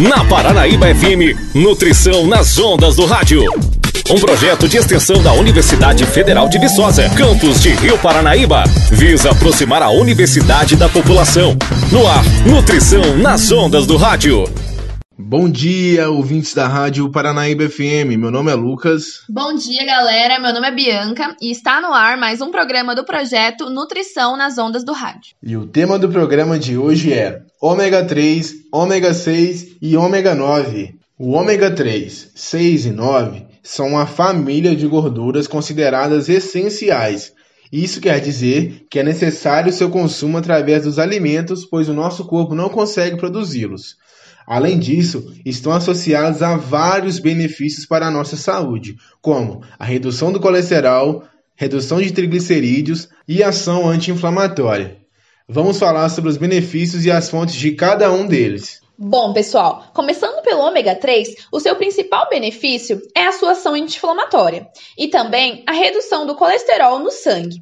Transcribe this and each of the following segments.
Na Paranaíba FM, Nutrição nas Ondas do Rádio. Um projeto de extensão da Universidade Federal de Viçosa, campus de Rio Paranaíba, visa aproximar a universidade da população. No ar, Nutrição nas Ondas do Rádio. Bom dia, ouvintes da Rádio Paranaíba FM. Meu nome é Lucas. Bom dia, galera. Meu nome é Bianca e está no ar mais um programa do projeto Nutrição nas Ondas do Rádio. E o tema do programa de hoje é ômega 3, ômega 6 e ômega 9. O ômega 3, 6 e 9 são uma família de gorduras consideradas essenciais. Isso quer dizer que é necessário seu consumo através dos alimentos, pois o nosso corpo não consegue produzi-los. Além disso, estão associados a vários benefícios para a nossa saúde, como a redução do colesterol, redução de triglicerídeos e ação anti-inflamatória. Vamos falar sobre os benefícios e as fontes de cada um deles. Bom, pessoal, começando pelo ômega 3, o seu principal benefício é a sua ação anti-inflamatória e também a redução do colesterol no sangue.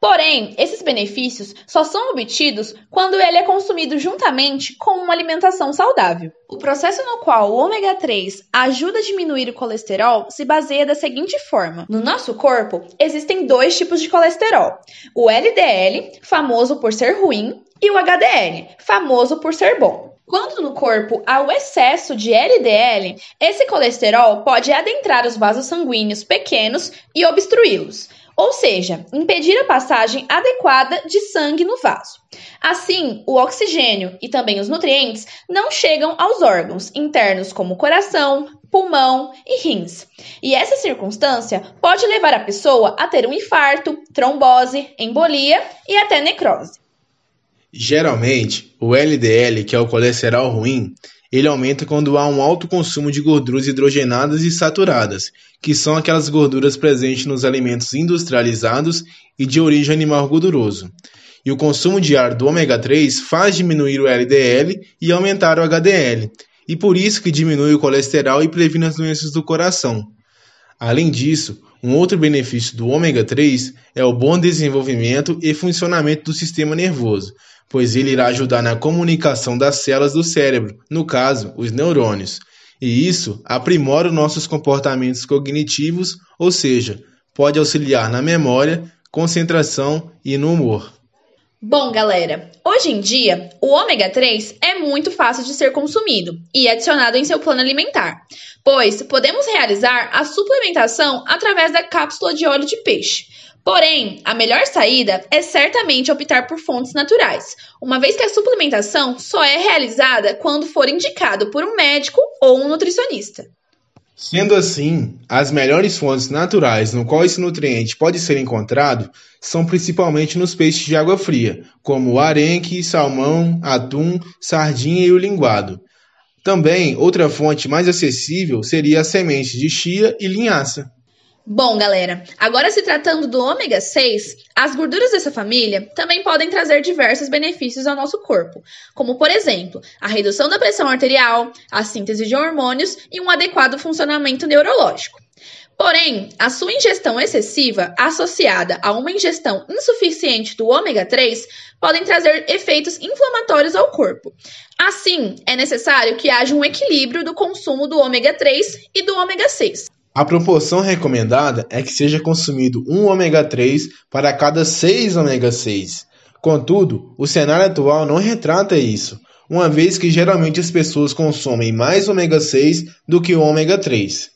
Porém, esses benefícios só são obtidos quando ele é consumido juntamente com uma alimentação saudável. O processo no qual o ômega 3 ajuda a diminuir o colesterol se baseia da seguinte forma: no nosso corpo existem dois tipos de colesterol: o LDL, famoso por ser ruim, e o HDL, famoso por ser bom. Quando no corpo há o excesso de LDL, esse colesterol pode adentrar os vasos sanguíneos pequenos e obstruí-los ou seja, impedir a passagem adequada de sangue no vaso. Assim, o oxigênio e também os nutrientes não chegam aos órgãos internos como coração, pulmão e rins. E essa circunstância pode levar a pessoa a ter um infarto, trombose, embolia e até necrose. Geralmente, o LDL, que é o colesterol ruim, ele aumenta quando há um alto consumo de gorduras hidrogenadas e saturadas, que são aquelas gorduras presentes nos alimentos industrializados e de origem animal gorduroso. E o consumo diário do ômega 3 faz diminuir o LDL e aumentar o HDL, e por isso que diminui o colesterol e previne as doenças do coração. Além disso, um outro benefício do ômega 3 é o bom desenvolvimento e funcionamento do sistema nervoso, pois ele irá ajudar na comunicação das células do cérebro, no caso, os neurônios. E isso aprimora nossos comportamentos cognitivos, ou seja, pode auxiliar na memória, concentração e no humor. Bom, galera, hoje em dia o ômega 3 é muito fácil de ser consumido e adicionado em seu plano alimentar, pois podemos realizar a suplementação através da cápsula de óleo de peixe. Porém, a melhor saída é certamente optar por fontes naturais, uma vez que a suplementação só é realizada quando for indicado por um médico ou um nutricionista. Sendo assim, as melhores fontes naturais no qual esse nutriente pode ser encontrado são principalmente nos peixes de água fria, como o arenque, salmão, atum, sardinha e o linguado. Também, outra fonte mais acessível seria as sementes de chia e linhaça. Bom, galera, agora se tratando do ômega 6, as gorduras dessa família também podem trazer diversos benefícios ao nosso corpo, como por exemplo, a redução da pressão arterial, a síntese de hormônios e um adequado funcionamento neurológico. Porém, a sua ingestão excessiva, associada a uma ingestão insuficiente do ômega 3, podem trazer efeitos inflamatórios ao corpo. Assim, é necessário que haja um equilíbrio do consumo do ômega 3 e do ômega 6. A proporção recomendada é que seja consumido um ômega 3 para cada 6 ômega 6. Contudo, o cenário atual não retrata isso, uma vez que geralmente as pessoas consomem mais ômega 6 do que o ômega 3.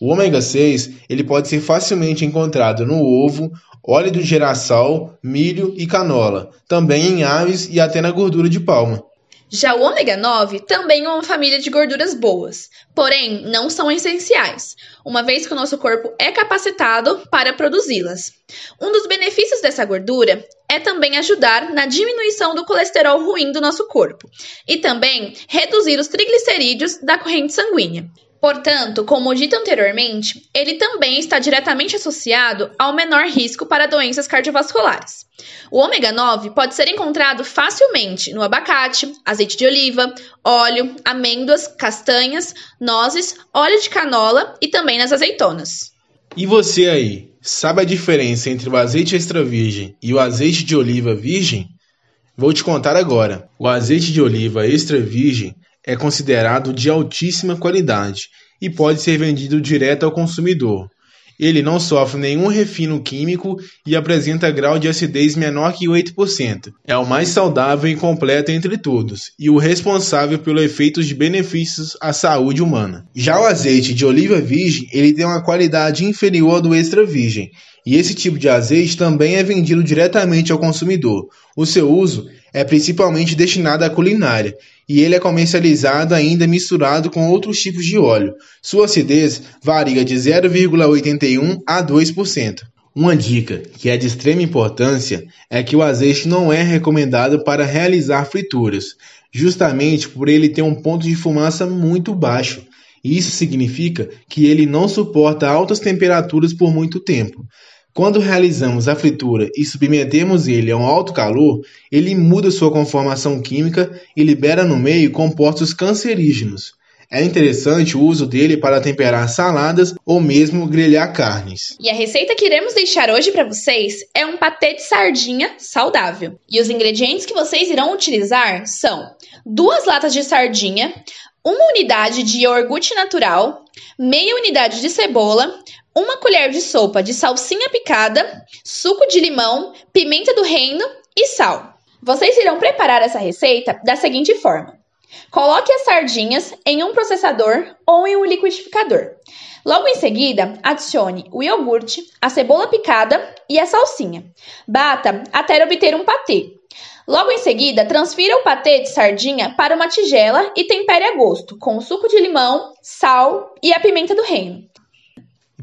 O ômega 6 ele pode ser facilmente encontrado no ovo, óleo de girassol, milho e canola, também em aves e até na gordura de palma. Já o ômega 9 também é uma família de gorduras boas, porém não são essenciais, uma vez que o nosso corpo é capacitado para produzi-las. Um dos benefícios dessa gordura é também ajudar na diminuição do colesterol ruim do nosso corpo e também reduzir os triglicerídeos da corrente sanguínea. Portanto, como dito anteriormente, ele também está diretamente associado ao menor risco para doenças cardiovasculares. O ômega 9 pode ser encontrado facilmente no abacate, azeite de oliva, óleo, amêndoas, castanhas, nozes, óleo de canola e também nas azeitonas. E você aí, sabe a diferença entre o azeite extra virgem e o azeite de oliva virgem? Vou te contar agora. O azeite de oliva extra virgem é considerado de altíssima qualidade e pode ser vendido direto ao consumidor. Ele não sofre nenhum refino químico e apresenta grau de acidez menor que 8%. É o mais saudável e completo entre todos e o responsável pelos efeitos de benefícios à saúde humana. Já o azeite de oliva virgem, ele tem uma qualidade inferior ao do extra virgem, e esse tipo de azeite também é vendido diretamente ao consumidor. O seu uso é principalmente destinado à culinária e ele é comercializado ainda misturado com outros tipos de óleo. Sua acidez varia de 0,81 a 2%. Uma dica que é de extrema importância é que o azeite não é recomendado para realizar frituras, justamente por ele ter um ponto de fumaça muito baixo. Isso significa que ele não suporta altas temperaturas por muito tempo. Quando realizamos a fritura e submetemos ele a um alto calor, ele muda sua conformação química e libera no meio compostos cancerígenos. É interessante o uso dele para temperar saladas ou mesmo grelhar carnes. E a receita que iremos deixar hoje para vocês é um patê de sardinha saudável. E os ingredientes que vocês irão utilizar são duas latas de sardinha, uma unidade de iogurte natural, meia unidade de cebola, uma colher de sopa de salsinha picada, suco de limão, pimenta do reino e sal. Vocês irão preparar essa receita da seguinte forma: coloque as sardinhas em um processador ou em um liquidificador. Logo em seguida, adicione o iogurte, a cebola picada e a salsinha. Bata até obter um patê. Logo em seguida, transfira o patê de sardinha para uma tigela e tempere a gosto com o suco de limão, sal e a pimenta do reino.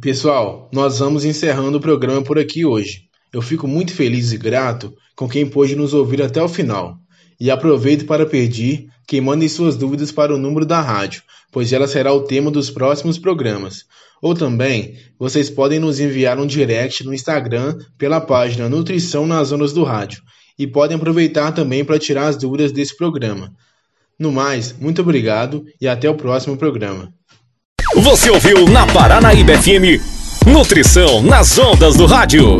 Pessoal, nós vamos encerrando o programa por aqui hoje. Eu fico muito feliz e grato com quem pôde nos ouvir até o final. E aproveito para pedir que mandem suas dúvidas para o número da rádio, pois ela será o tema dos próximos programas. Ou também, vocês podem nos enviar um direct no Instagram pela página Nutrição nas Zonas do Rádio. E podem aproveitar também para tirar as dúvidas desse programa. No mais, muito obrigado e até o próximo programa. Você ouviu na Paranaíba FM Nutrição nas ondas do rádio.